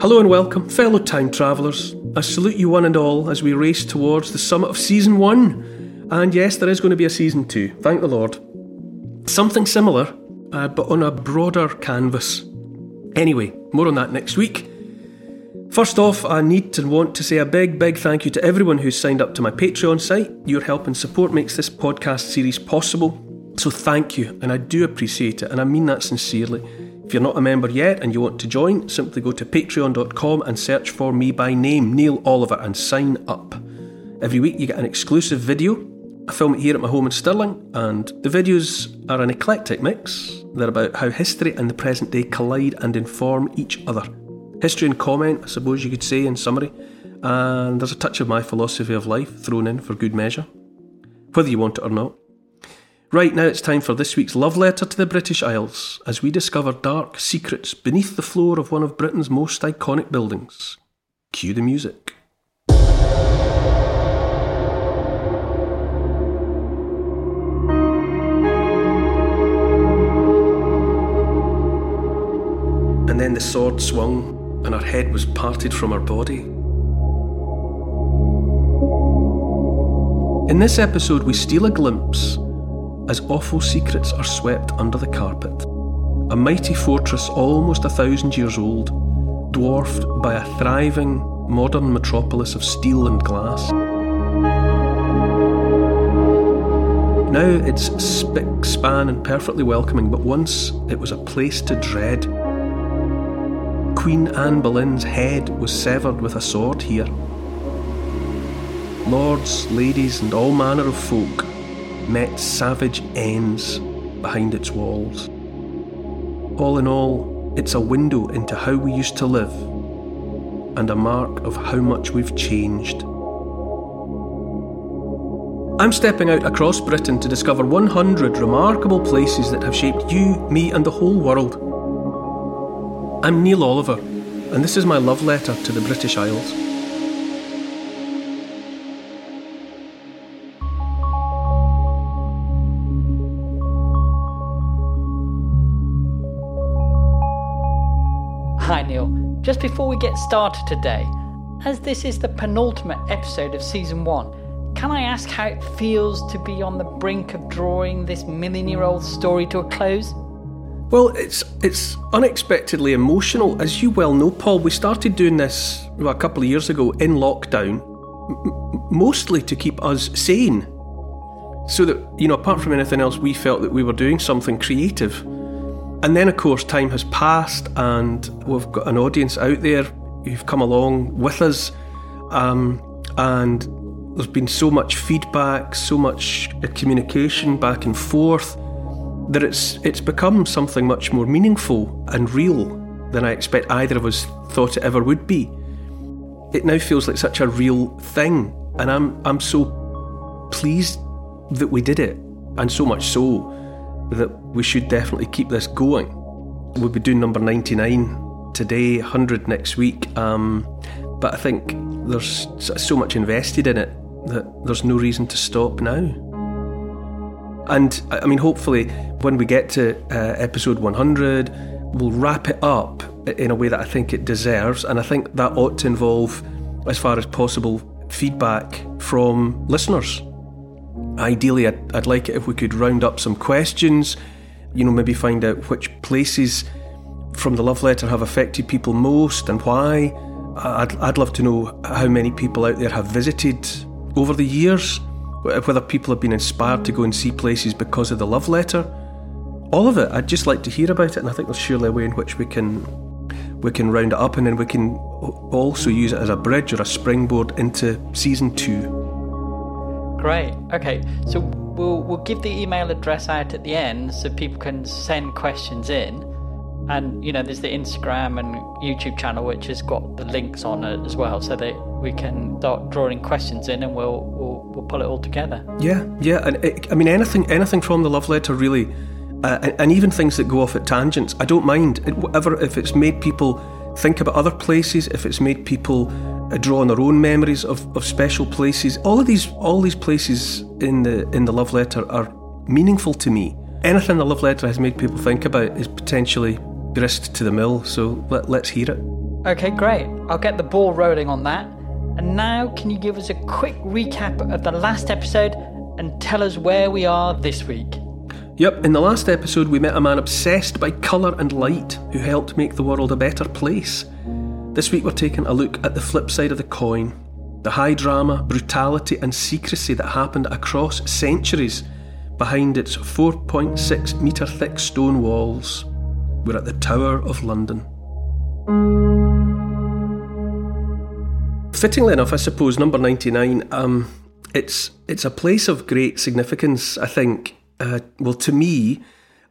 Hello and welcome, fellow time travellers. I salute you one and all as we race towards the summit of season one. And yes, there is going to be a season two, thank the Lord. Something similar, uh, but on a broader canvas. Anyway, more on that next week. First off, I need and want to say a big, big thank you to everyone who's signed up to my Patreon site. Your help and support makes this podcast series possible. So thank you, and I do appreciate it, and I mean that sincerely. If you're not a member yet and you want to join, simply go to patreon.com and search for me by name, Neil Oliver, and sign up. Every week you get an exclusive video. I film it here at my home in Stirling, and the videos are an eclectic mix. They're about how history and the present day collide and inform each other. History and comment, I suppose you could say in summary, and there's a touch of my philosophy of life thrown in for good measure, whether you want it or not. Right now, it's time for this week's love letter to the British Isles as we discover dark secrets beneath the floor of one of Britain's most iconic buildings. Cue the music. And then the sword swung, and her head was parted from her body. In this episode, we steal a glimpse as awful secrets are swept under the carpet. A mighty fortress almost a thousand years old, dwarfed by a thriving modern metropolis of steel and glass. Now it's spick, span, and perfectly welcoming, but once it was a place to dread. Queen Anne Boleyn's head was severed with a sword here. Lords, ladies, and all manner of folk met savage ends behind its walls. All in all, it's a window into how we used to live and a mark of how much we've changed. I'm stepping out across Britain to discover 100 remarkable places that have shaped you, me, and the whole world. I'm Neil Oliver, and this is my love letter to the British Isles. Just before we get started today, as this is the penultimate episode of season one, can I ask how it feels to be on the brink of drawing this million year old story to a close? Well, it's it's unexpectedly emotional, as you well know, Paul. We started doing this well, a couple of years ago in lockdown, m- mostly to keep us sane, so that you know, apart from anything else, we felt that we were doing something creative. And then, of course, time has passed, and we've got an audience out there who've come along with us, um, and there's been so much feedback, so much communication back and forth that it's it's become something much more meaningful and real than I expect either of us thought it ever would be. It now feels like such a real thing, and I'm I'm so pleased that we did it, and so much so that we should definitely keep this going. We'll be doing number 99 today, 100 next week, um, but I think there's so much invested in it that there's no reason to stop now. And I mean, hopefully, when we get to uh, episode 100, we'll wrap it up in a way that I think it deserves. And I think that ought to involve, as far as possible, feedback from listeners. Ideally, I'd, I'd like it if we could round up some questions, you know, maybe find out which places from the love letter have affected people most and why. I'd, I'd love to know how many people out there have visited over the years, whether people have been inspired to go and see places because of the love letter. All of it, I'd just like to hear about it, and I think there's surely a way in which we can we can round it up, and then we can also use it as a bridge or a springboard into season two. Great. Okay, so we'll we'll give the email address out at the end so people can send questions in, and you know there's the Instagram and YouTube channel which has got the links on it as well, so that we can start drawing questions in and we'll we'll, we'll pull it all together. Yeah, yeah, and it, I mean anything anything from the love letter really, uh, and, and even things that go off at tangents. I don't mind whatever if it's made people think about other places, if it's made people draw on their own memories of, of special places. All of these all these places in the in the love letter are meaningful to me. Anything the love letter has made people think about is potentially grist to the mill. So let, let's hear it. Okay, great. I'll get the ball rolling on that. And now, can you give us a quick recap of the last episode and tell us where we are this week? Yep, in the last episode, we met a man obsessed by colour and light who helped make the world a better place. This week we're taking a look at the flip side of the coin the high drama, brutality, and secrecy that happened across centuries behind its 4.6 metre thick stone walls. We're at the Tower of London. Fittingly enough, I suppose, number 99, um, it's, it's a place of great significance, I think. Uh, well, to me,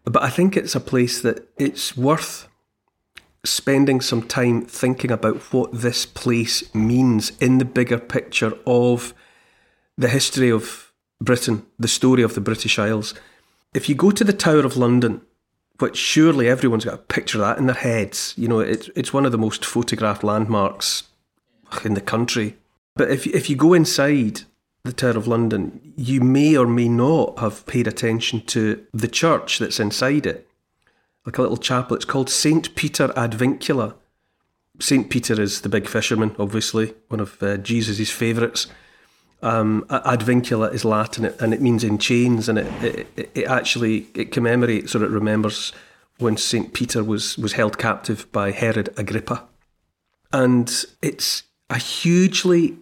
but I think it's a place that it's worth spending some time thinking about what this place means in the bigger picture of the history of Britain, the story of the British Isles. If you go to the Tower of London, which surely everyone's got a picture of that in their heads, you know, it's, it's one of the most photographed landmarks in the country. But if, if you go inside the Tower of London, you may or may not have paid attention to the church that's inside it like a little chapel. It's called St. Peter ad Vincula. St. Peter is the big fisherman, obviously, one of uh, favourites. Um, ad vincula is Latin and it means in chains, and it, it, it actually it commemorates or it remembers when St. Peter was, was held captive by Herod Agrippa. And it's a hugely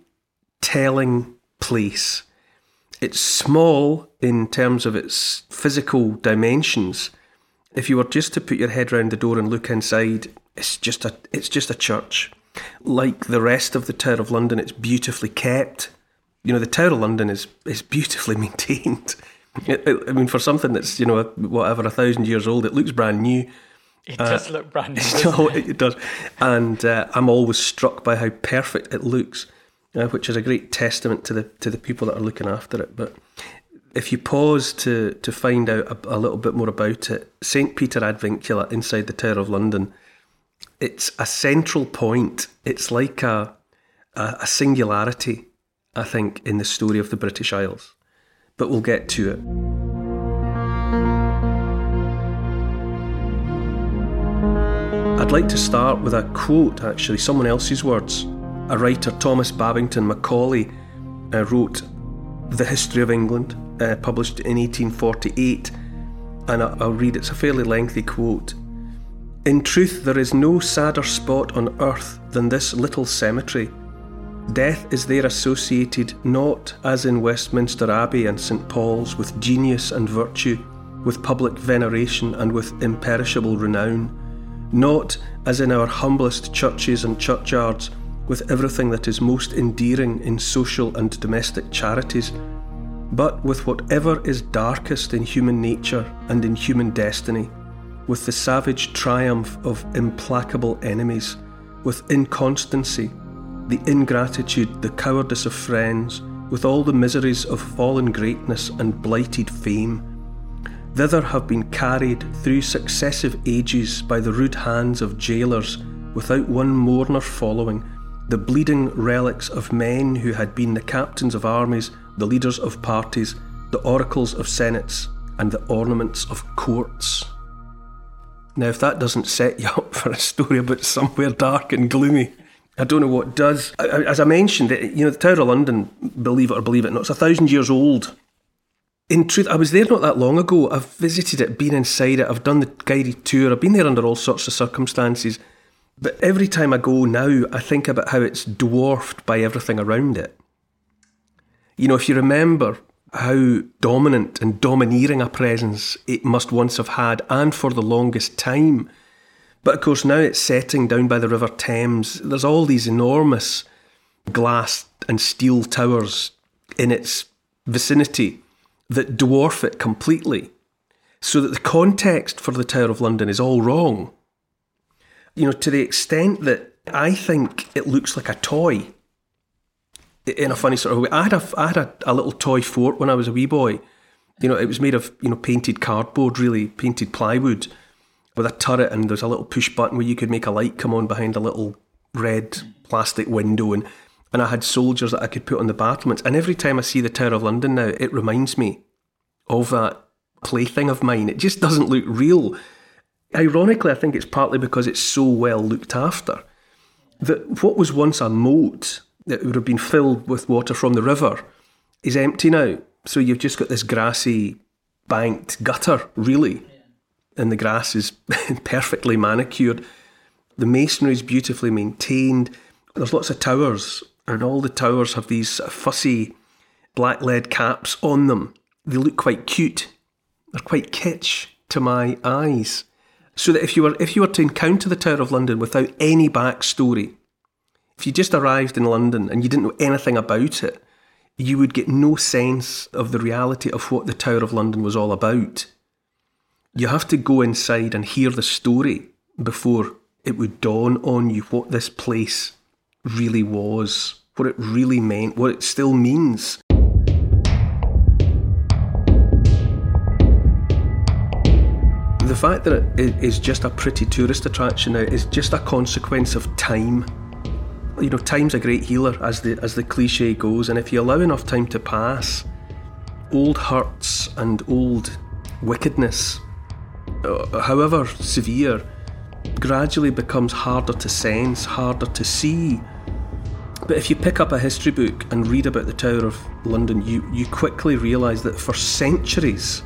telling place. It's small in terms of its physical dimensions, if you were just to put your head round the door and look inside, it's just a it's just a church. Like the rest of the Tower of London, it's beautifully kept. You know, the Tower of London is is beautifully maintained. I mean, for something that's you know whatever a thousand years old, it looks brand new. It uh, does look brand new. it? it? does, and uh, I'm always struck by how perfect it looks, uh, which is a great testament to the to the people that are looking after it. But if you pause to to find out a, a little bit more about it, St Peter ad Vincula inside the Tower of London, it's a central point. It's like a, a, a singularity, I think, in the story of the British Isles. But we'll get to it. I'd like to start with a quote, actually, someone else's words. A writer, Thomas Babington Macaulay, uh, wrote The History of England, uh, published in 1848, and I'll read it's a fairly lengthy quote. In truth, there is no sadder spot on earth than this little cemetery. Death is there associated not, as in Westminster Abbey and St Paul's, with genius and virtue, with public veneration and with imperishable renown, not, as in our humblest churches and churchyards, with everything that is most endearing in social and domestic charities, but with whatever is darkest in human nature and in human destiny, with the savage triumph of implacable enemies, with inconstancy, the ingratitude, the cowardice of friends, with all the miseries of fallen greatness and blighted fame. Thither have been carried through successive ages by the rude hands of jailers, without one mourner following, the bleeding relics of men who had been the captains of armies the leaders of parties, the oracles of senates, and the ornaments of courts. Now, if that doesn't set you up for a story about somewhere dark and gloomy, I don't know what does. As I mentioned, you know, the Tower of London, believe it or believe it not, it's a thousand years old. in truth, I was there not that long ago. I've visited it, been inside it, I've done the guided tour, I've been there under all sorts of circumstances. But every time I go now, I think about how it's dwarfed by everything around it. You know, if you remember how dominant and domineering a presence it must once have had, and for the longest time. But of course, now it's setting down by the River Thames. There's all these enormous glass and steel towers in its vicinity that dwarf it completely, so that the context for the Tower of London is all wrong. You know, to the extent that I think it looks like a toy in a funny sort of way. I had a, I had a, a little toy fort when I was a wee boy. You know, it was made of you know painted cardboard, really painted plywood, with a turret, and there's a little push button where you could make a light come on behind a little red plastic window, and and I had soldiers that I could put on the battlements. And every time I see the Tower of London now, it reminds me of that plaything of mine. It just doesn't look real. Ironically, I think it's partly because it's so well looked after that what was once a moat that would have been filled with water from the river is empty now. So you've just got this grassy, banked gutter, really. And the grass is perfectly manicured. The masonry is beautifully maintained. There's lots of towers, and all the towers have these fussy black lead caps on them. They look quite cute. They're quite kitsch to my eyes. So that if you were if you were to encounter the Tower of London without any backstory, if you just arrived in London and you didn't know anything about it, you would get no sense of the reality of what the Tower of London was all about. You have to go inside and hear the story before it would dawn on you what this place really was, what it really meant, what it still means. The fact that it is just a pretty tourist attraction now is just a consequence of time you know, time's a great healer, as the as the cliche goes, and if you allow enough time to pass, old hurts and old wickedness, uh, however severe, gradually becomes harder to sense, harder to see. But if you pick up a history book and read about the Tower of London, you, you quickly realise that for centuries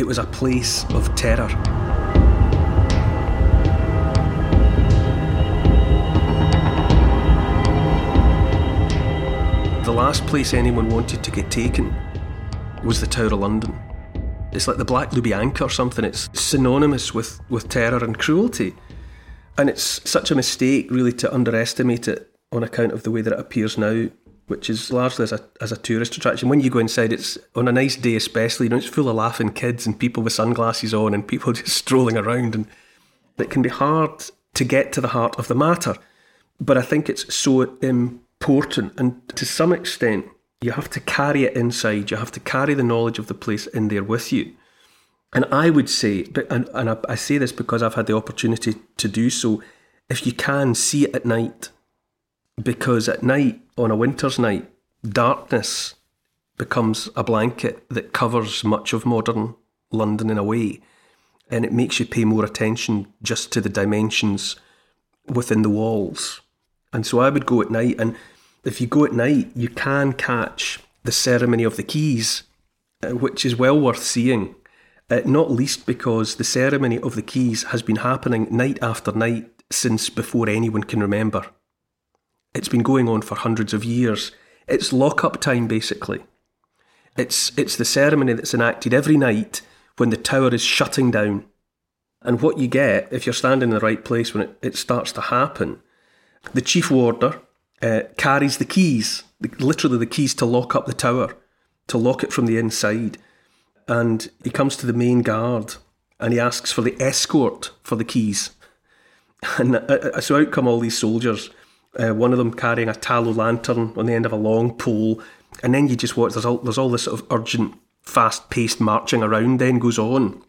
it was a place of terror. the last place anyone wanted to get taken was the Tower of London. It's like the Black Lubyanka or something. It's synonymous with, with terror and cruelty. And it's such a mistake, really, to underestimate it on account of the way that it appears now, which is largely as a, as a tourist attraction. When you go inside, it's on a nice day, especially, you know, it's full of laughing kids and people with sunglasses on and people just strolling around. And it can be hard to get to the heart of the matter. But I think it's so important. And to some extent, you have to carry it inside. You have to carry the knowledge of the place in there with you. And I would say, and, and I, I say this because I've had the opportunity to do so, if you can see it at night, because at night, on a winter's night, darkness becomes a blanket that covers much of modern London in a way. And it makes you pay more attention just to the dimensions within the walls. And so I would go at night, and if you go at night, you can catch the ceremony of the keys, uh, which is well worth seeing. Uh, not least because the ceremony of the keys has been happening night after night since before anyone can remember. It's been going on for hundreds of years. It's lock-up time, basically. It's, it's the ceremony that's enacted every night when the tower is shutting down. And what you get, if you're standing in the right place when it, it starts to happen, the chief warder uh, carries the keys, literally the keys to lock up the tower, to lock it from the inside. And he comes to the main guard and he asks for the escort for the keys. And uh, uh, so out come all these soldiers, uh, one of them carrying a tallow lantern on the end of a long pole. And then you just watch, there's all, there's all this sort of urgent, fast paced marching around then goes on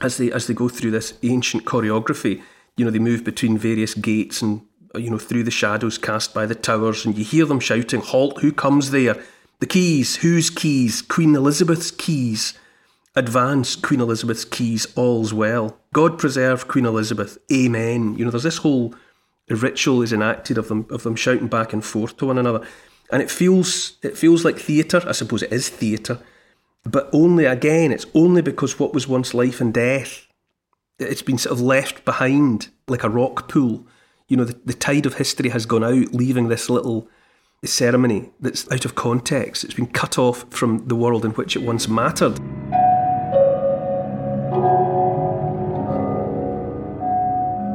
as they, as they go through this ancient choreography. You know, they move between various gates and you know, through the shadows cast by the towers, and you hear them shouting, Halt, who comes there? The keys, whose keys? Queen Elizabeth's keys. Advance, Queen Elizabeth's keys, all's well. God preserve Queen Elizabeth, Amen. You know, there's this whole ritual is enacted of them of them shouting back and forth to one another. And it feels it feels like theatre. I suppose it is theatre. But only, again, it's only because what was once life and death, it's been sort of left behind like a rock pool. You know, the, the tide of history has gone out, leaving this little ceremony that's out of context. It's been cut off from the world in which it once mattered.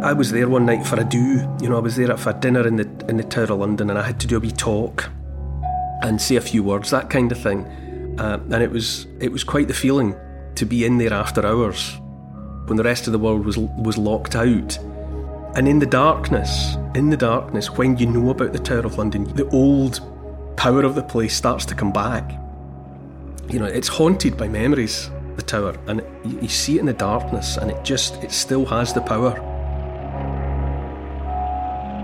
I was there one night for a do. You know, I was there for a dinner in the in the Tower of London, and I had to do a wee talk and say a few words, that kind of thing. Uh, and it was it was quite the feeling to be in there after hours, when the rest of the world was was locked out. And in the darkness, in the darkness, when you know about the Tower of London, the old power of the place starts to come back. You know, it's haunted by memories, the tower, and you see it in the darkness, and it just it still has the power.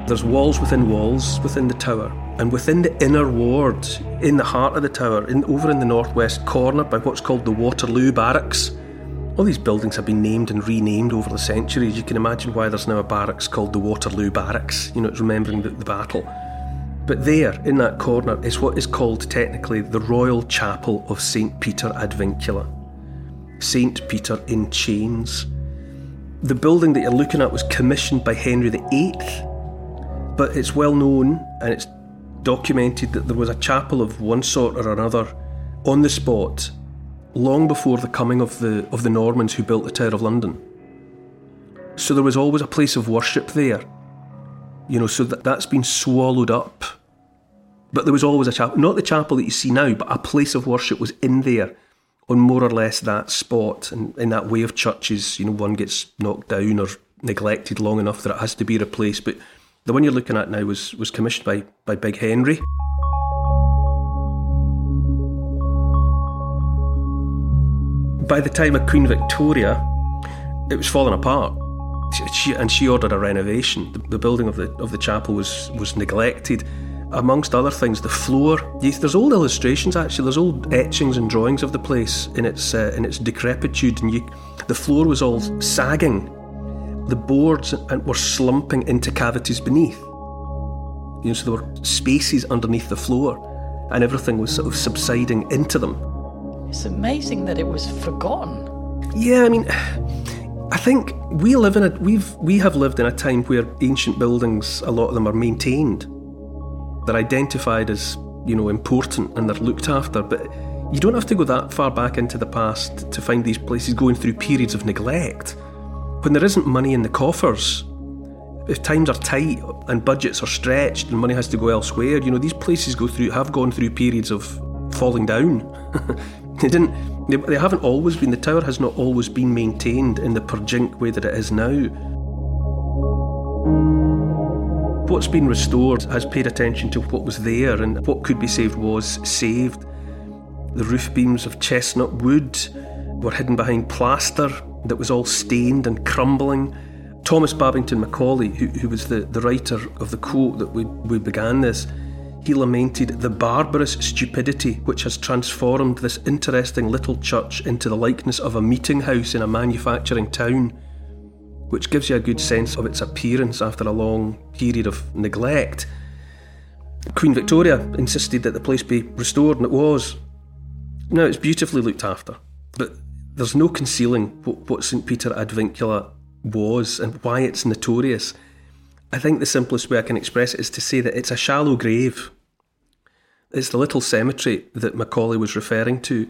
There's walls within walls within the tower, and within the inner ward, in the heart of the tower, in, over in the northwest corner by what's called the Waterloo Barracks. All these buildings have been named and renamed over the centuries. You can imagine why there's now a barracks called the Waterloo Barracks. You know, it's remembering the, the battle. But there, in that corner, is what is called technically the Royal Chapel of St. Peter ad Vincula. St. Peter in chains. The building that you're looking at was commissioned by Henry VIII but it's well known and it's documented that there was a chapel of one sort or another on the spot long before the coming of the of the Normans who built the Tower of London. So there was always a place of worship there. You know, so that that's been swallowed up. But there was always a chapel, not the chapel that you see now, but a place of worship was in there on more or less that spot. And in that way of churches, you know, one gets knocked down or neglected long enough that it has to be replaced. But the one you're looking at now was, was commissioned by, by Big Henry. By the time of Queen Victoria, it was falling apart. She, and she ordered a renovation. The, the, building of the of the chapel was was neglected. Amongst other things, the floor. There's old illustrations actually. There's old etchings and drawings of the place in its uh, in its decrepitude, and you, the floor was all sagging the boards were slumping into cavities beneath. You know, so there were spaces underneath the floor, and everything was sort of subsiding into them. It's amazing that it was forgotten. Yeah, I mean, I think we live in a we've we have lived in a time where ancient buildings, a lot of them are maintained. They're identified as you know important and they're looked after, but you don't have to go that far back into the past to find these places going through periods of neglect when there isn't money in the coffers, if times are tight and budgets are stretched and money has to go elsewhere, you know, these places go through have gone through periods of falling down. they didn't they, they haven't always been the tower has not always been maintained in the perjink way that it is now. What's been restored has paid attention to what was there and what could be saved was saved. The roof beams of chestnut wood were hidden behind plaster that was all stained and crumbling. Thomas Babington Macaulay, who, who was the, the writer of the quote that we, we began this, he lamented the barbarous stupidity which has transformed this interesting little church into the likeness of a meeting house in a manufacturing town, which gives you a good sense of its appearance after a long period of neglect. Queen Victoria insisted that the place be restored, and it was. Now, it's beautifully looked after, but there's no concealing what, what St Peter ad Vincula was and why it's notorious. I think the simplest way I can express it is to say that it's a shallow grave. It's the little cemetery that Macaulay was referring to,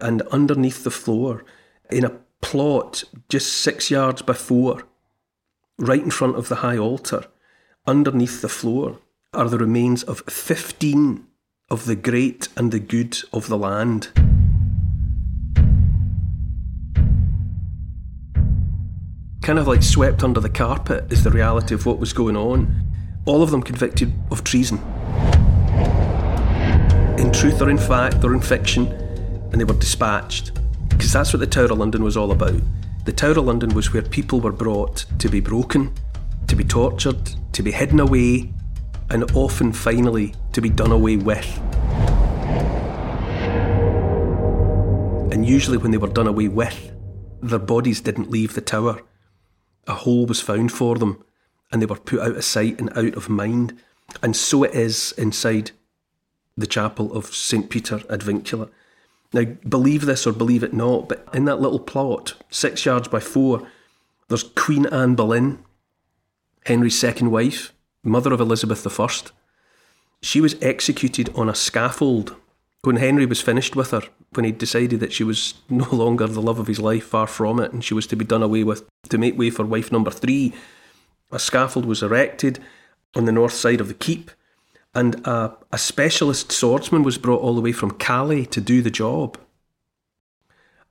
and underneath the floor, in a plot just six yards before, right in front of the high altar, underneath the floor, are the remains of 15 of the great and the good of the land. Kind of like swept under the carpet is the reality of what was going on. All of them convicted of treason. In truth or in fact or in fiction, and they were dispatched. Because that's what the Tower of London was all about. The Tower of London was where people were brought to be broken, to be tortured, to be hidden away, and often finally to be done away with. And usually, when they were done away with, their bodies didn't leave the tower a hole was found for them and they were put out of sight and out of mind. And so it is inside the chapel of St. Peter ad Vincula. Now, believe this or believe it not, but in that little plot, six yards by four, there's Queen Anne Boleyn, Henry's second wife, mother of Elizabeth I. She was executed on a scaffold when Henry was finished with her, when he decided that she was no longer the love of his life, far from it, and she was to be done away with to make way for wife number three. A scaffold was erected on the north side of the keep, and a, a specialist swordsman was brought all the way from Calais to do the job.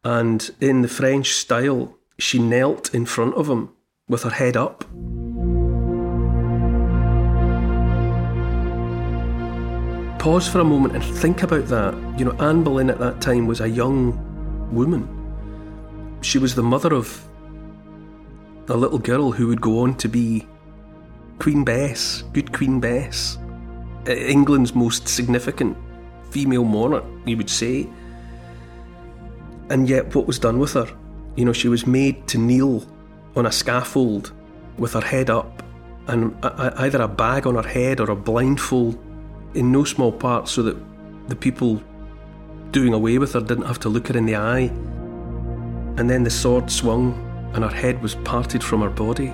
And in the French style, she knelt in front of him with her head up. Pause for a moment and think about that. You know, Anne Boleyn at that time was a young woman. She was the mother of a little girl who would go on to be Queen Bess, good Queen Bess, England's most significant female monarch, you would say. And yet, what was done with her? You know, she was made to kneel on a scaffold with her head up and either a bag on her head or a blindfold in no small part so that the people doing away with her didn't have to look her in the eye. And then the sword swung and her head was parted from her body.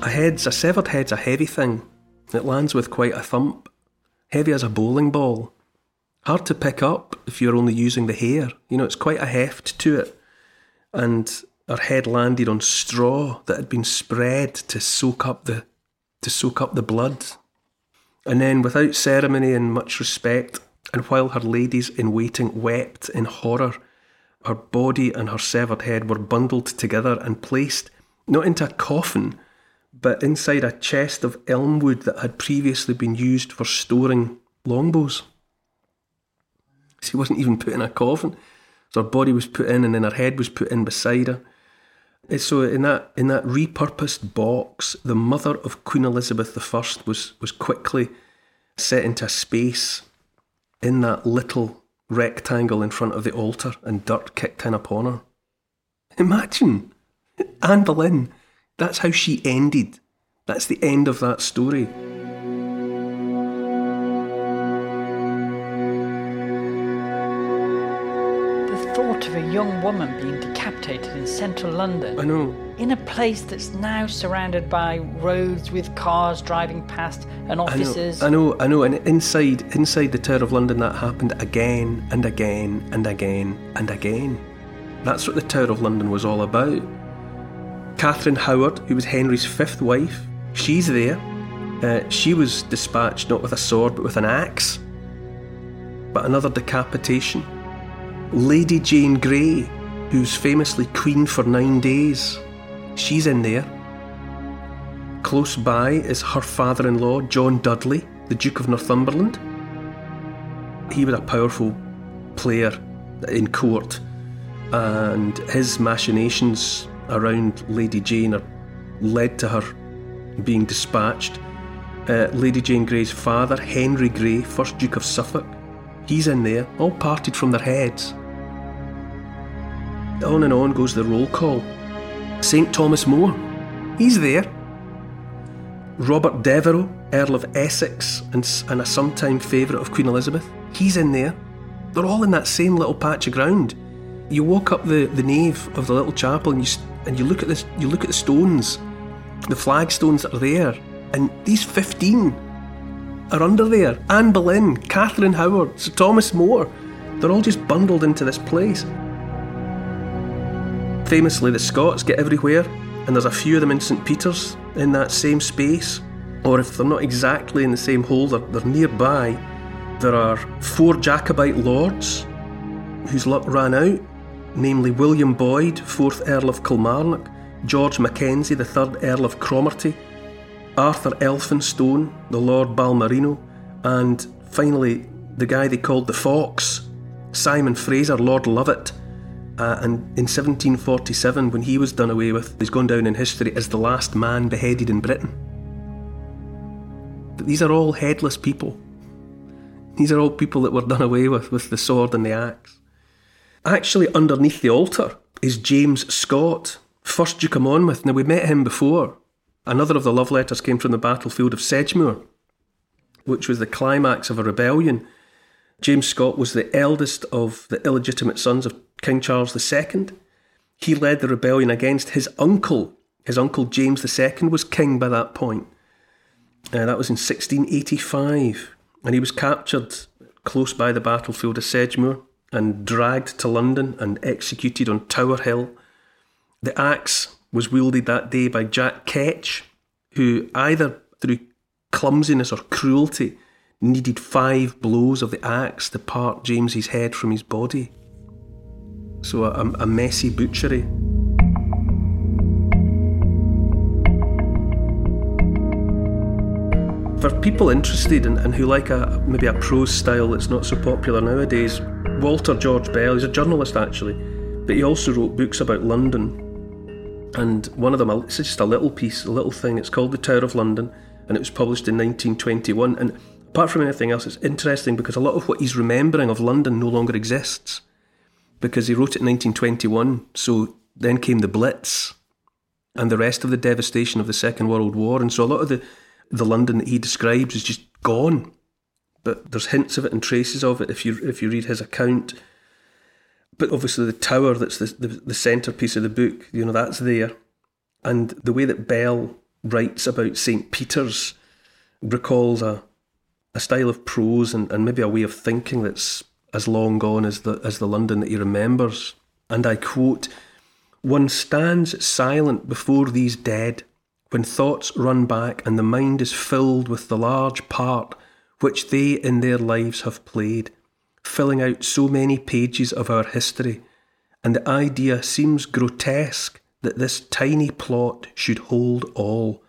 A head's a severed head's a heavy thing. It lands with quite a thump. Heavy as a bowling ball. Hard to pick up if you're only using the hair. You know, it's quite a heft to it. And her head landed on straw that had been spread to soak up the to soak up the blood. And then without ceremony and much respect, and while her ladies in waiting wept in horror, her body and her severed head were bundled together and placed not into a coffin, but inside a chest of elm wood that had previously been used for storing longbows. She wasn't even put in a coffin. So her body was put in and then her head was put in beside her. Eh, so in that in that repurposed box, the mother of Queen Elizabeth I was was quickly set into a space in that little rectangle in front of the altar and dirt kicked in upon her. Imagine Anne Boleyn. That's how she ended. That's the end of that story. Thought of a young woman being decapitated in central London. I know. In a place that's now surrounded by roads with cars driving past and offices. I know, I know, I know. And inside, inside the Tower of London, that happened again and again and again and again. That's what the Tower of London was all about. Catherine Howard, who was Henry's fifth wife, she's there. Uh, she was dispatched not with a sword but with an axe. But another decapitation Lady Jane Grey, who's famously queen for nine days, she's in there. Close by is her father in law, John Dudley, the Duke of Northumberland. He was a powerful player in court, and his machinations around Lady Jane are led to her being dispatched. Uh, Lady Jane Grey's father, Henry Grey, 1st Duke of Suffolk, he's in there, all parted from their heads. On and on goes the roll call. St Thomas More, he's there. Robert Devereux, Earl of Essex and, and a sometime favourite of Queen Elizabeth, he's in there. They're all in that same little patch of ground. You walk up the, the nave of the little chapel and you and you look at this you look at the stones, the flagstones that are there, and these fifteen are under there. Anne Boleyn, Catherine Howard, Sir Thomas More, they're all just bundled into this place. Famously, the Scots get everywhere, and there's a few of them in St Peter's in that same space. Or if they're not exactly in the same hole, they're, they're nearby. There are four Jacobite lords whose luck ran out, namely William Boyd, 4th Earl of Kilmarnock, George Mackenzie, the 3rd Earl of Cromarty, Arthur Elphinstone, the Lord Balmerino, and finally the guy they called the Fox, Simon Fraser, Lord Lovat, uh, and in 1747, when he was done away with, he's gone down in history as the last man beheaded in Britain. But these are all headless people. These are all people that were done away with with the sword and the axe. Actually, underneath the altar is James Scott, 1st Duke of Monmouth. Now, we met him before. Another of the love letters came from the battlefield of Sedgemoor. which was the climax of a rebellion. James Scott was the eldest of the illegitimate sons of King Charles II. He led the rebellion against his uncle. His uncle James II was king by that point. Uh, that was in 1685. And he was captured close by the battlefield of Sedgemoor and dragged to London and executed on Tower Hill. The axe was wielded that day by Jack Ketch, who either through clumsiness or cruelty needed five blows of the axe to part James's head from his body. So a, a messy butchery. For people interested and, and who like a maybe a prose style that's not so popular nowadays, Walter George Bell, he's a journalist actually, but he also wrote books about London. And one of them, it's just a little piece, a little thing, it's called The Tower of London, and it was published in 1921. And apart from anything else, it's interesting because a lot of what he's remembering of London no longer exists because he wrote it in 1921. So then came the Blitz and the rest of the devastation of the Second World War. And so a lot of the the London that he describes is just gone. But there's hints of it and traces of it if you if you read his account. But obviously the tower that's the, the, the centrepiece of the book, you know, that's there. And the way that Bell writes about St. Peter's recalls a, a style of prose and, and maybe a way of thinking that's as long gone as the as the London that he remembers. And I quote, One stands silent before these dead when thoughts run back and the mind is filled with the large part which they in their lives have played, filling out so many pages of our history, and the idea seems grotesque that this tiny plot should hold all.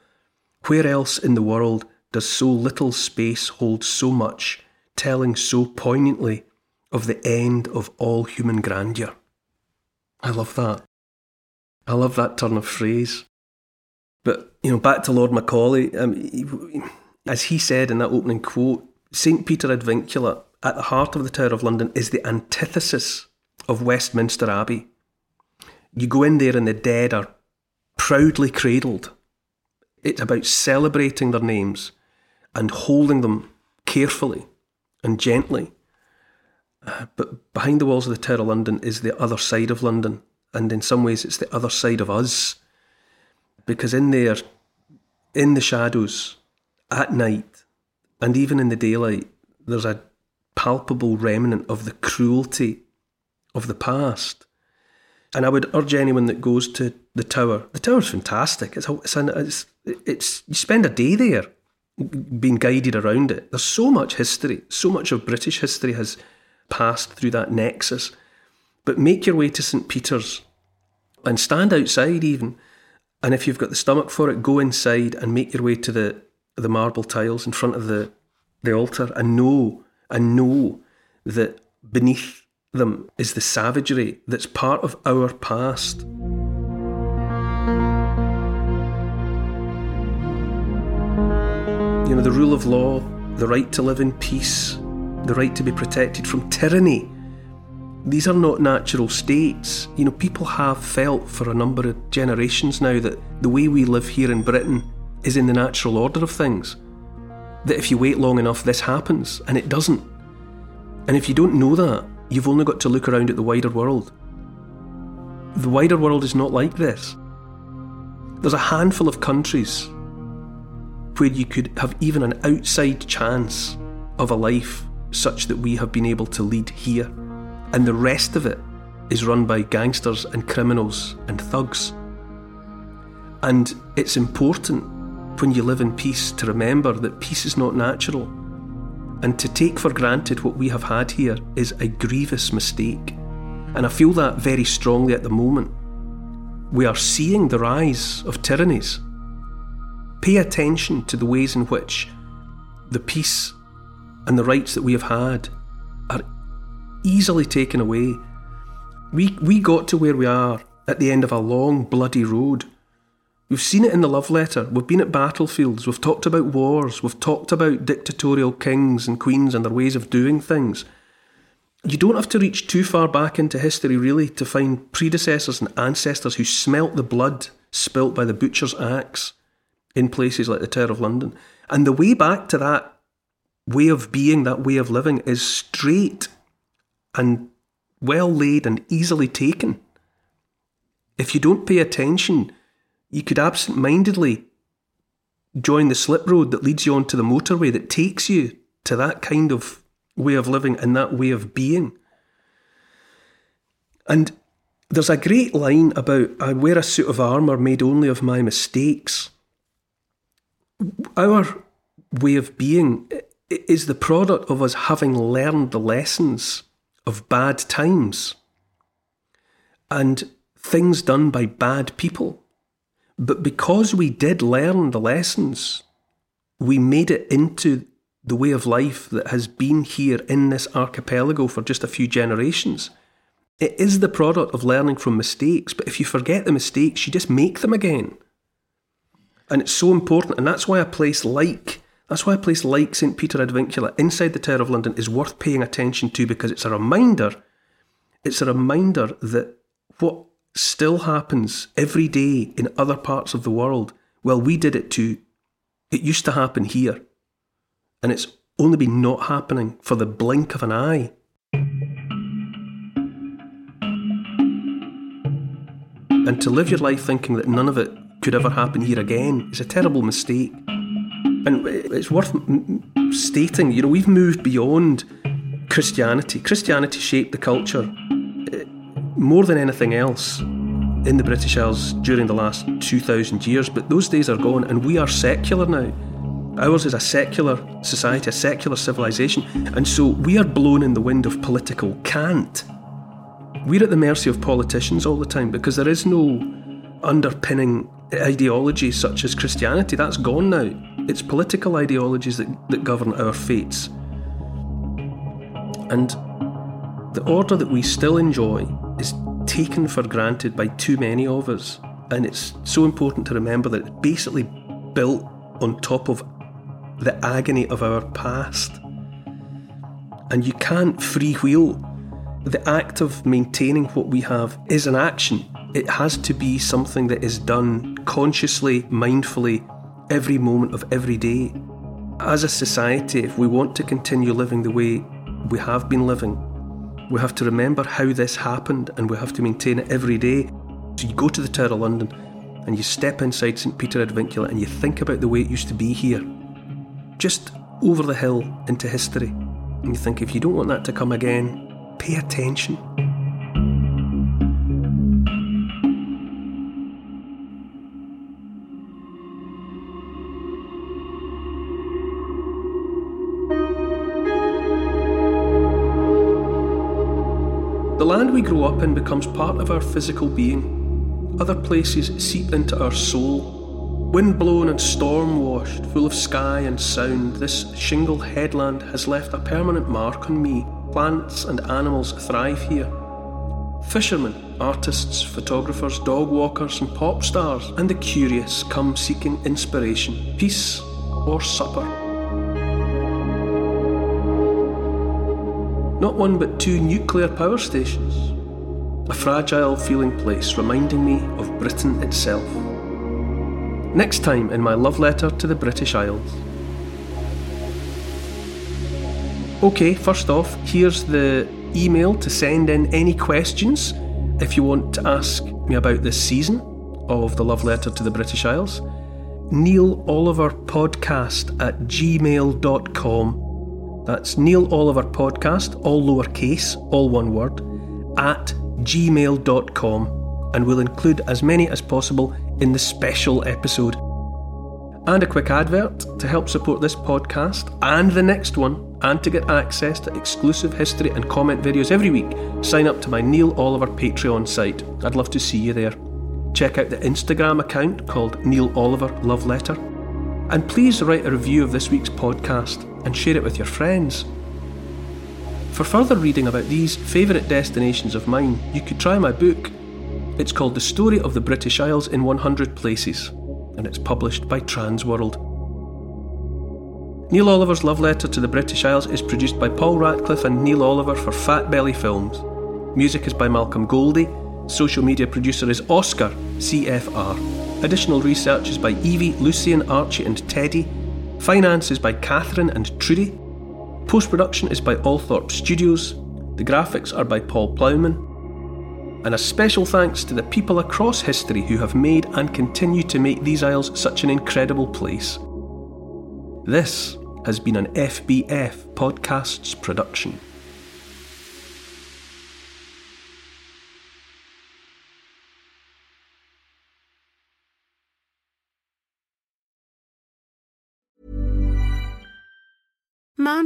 Where else in the world does so little space hold so much, telling so poignantly of the end of all human grandeur? I love that. I love that turn of phrase. But you know, back to Lord Macaulay, um, as he said in that opening quote, St Peter ad Vincula, at the heart of the Tower of London, is the antithesis of Westminster Abbey. You go in there and the dead are proudly cradled. It's about celebrating their names and holding them carefully and gently. Uh, but behind the walls of the Tower of London is the other side of London, and in some ways, it's the other side of us because in there, in the shadows, at night, and even in the daylight, there's a palpable remnant of the cruelty of the past. And I would urge anyone that goes to the tower. The tower's fantastic. It's, a, it's, an, it's, it's you spend a day there, being guided around it. There's so much history. So much of British history has passed through that nexus. But make your way to St Peter's and stand outside even and if you've got the stomach for it, go inside and make your way to the, the marble tiles in front of the, the altar and know and know that beneath them is the savagery that's part of our past. You know, the rule of law, the right to live in peace, the right to be protected from tyranny these are not natural states. You know, people have felt for a number of generations now that the way we live here in Britain is in the natural order of things. That if you wait long enough, this happens, and it doesn't. And if you don't know that, you've only got to look around at the wider world. The wider world is not like this. There's a handful of countries where you could have even an outside chance of a life such that we have been able to lead here and the rest of it is run by gangsters and criminals and thugs. And it's important when you live in peace to remember that peace is not natural. And to take for granted what we have had here is a grievous mistake. And I feel that very strongly at the moment. We are seeing the rise of tyrannies. Pay attention to the ways in which the peace and the rights that we have had are easily taken away. We, we got to where we are at the end of a long, bloody road. We've seen it in the love letter. We've been at battlefields. We've talked about wars. We've talked about dictatorial kings and queens and their ways of doing things. You don't have to reach too far back into history, really, to find predecessors and ancestors who smelt the blood spilt by the butcher's axe in places like the Tower of London. And the way back to that way of being, that way of living, is straight and well laid and easily taken. If you don't pay attention, you could absent mindedly join the slip road that leads you onto the motorway that takes you to that kind of way of living and that way of being. And there's a great line about I wear a suit of armour made only of my mistakes. Our way of being is the product of us having learned the lessons of bad times and things done by bad people. But because we did learn the lessons, we made it into the way of life that has been here in this archipelago for just a few generations. It is the product of learning from mistakes, but if you forget the mistakes, you just make them again. And it's so important, and that's why a place like that's why a place like St Peter ad Vincula inside the Tower of London is worth paying attention to because it's a reminder. It's a reminder that what still happens every day in other parts of the world, well, we did it too. It used to happen here. And it's only been not happening for the blink of an eye. And to live your life thinking that none of it could ever happen here again is a terrible mistake. And it's worth stating, you know, we've moved beyond Christianity. Christianity shaped the culture eh, more than anything else in the British Isles during the last 2,000 years, but those days are gone and we are secular now. Ours is a secular society, a secular civilization, and so we are blown in the wind of political cant. We're at the mercy of politicians all the time because there is no underpinning ideology such as Christianity. That's gone now. It's political ideologies that, that govern our fates. And the order that we still enjoy is taken for granted by too many of us. And it's so important to remember that it's basically built on top of the agony of our past. And you can't freewheel. The act of maintaining what we have is an action. It has to be something that is done consciously, mindfully, every moment of every day. As a society, if we want to continue living the way we have been living, we have to remember how this happened and we have to maintain it every day. So you go to the Tower of London and you step inside St Peter ad Vincula and you think about the way it used to be here, just over the hill into history. And you think, if you don't want that to come again, pay attention. Land we grow up in becomes part of our physical being. Other places seep into our soul. Wind blown and storm washed, full of sky and sound, this shingle headland has left a permanent mark on me. Plants and animals thrive here. Fishermen, artists, photographers, dog walkers, and pop stars, and the curious come seeking inspiration, peace, or supper. Not one but two nuclear power stations. A fragile feeling place reminding me of Britain itself. Next time in my love letter to the British Isles. Okay, first off, here's the email to send in any questions if you want to ask me about this season of the love letter to the British Isles. Neil Oliver Podcast at gmail.com that's Neil Oliver Podcast, all lowercase, all one word, at gmail.com, and we'll include as many as possible in the special episode. And a quick advert to help support this podcast and the next one, and to get access to exclusive history and comment videos every week, sign up to my Neil Oliver Patreon site. I'd love to see you there. Check out the Instagram account called Neil Oliver Love Letter. And please write a review of this week's podcast and share it with your friends. For further reading about these favourite destinations of mine, you could try my book. It's called The Story of the British Isles in 100 Places, and it's published by Transworld. Neil Oliver's love letter to the British Isles is produced by Paul Ratcliffe and Neil Oliver for Fat Belly Films. Music is by Malcolm Goldie. Social media producer is Oscar, CFR. Additional research is by Evie, Lucian, Archie, and Teddy. Finance is by Catherine and Trudy. Post production is by Althorpe Studios. The graphics are by Paul Plowman. And a special thanks to the people across history who have made and continue to make these Isles such an incredible place. This has been an FBF Podcasts production.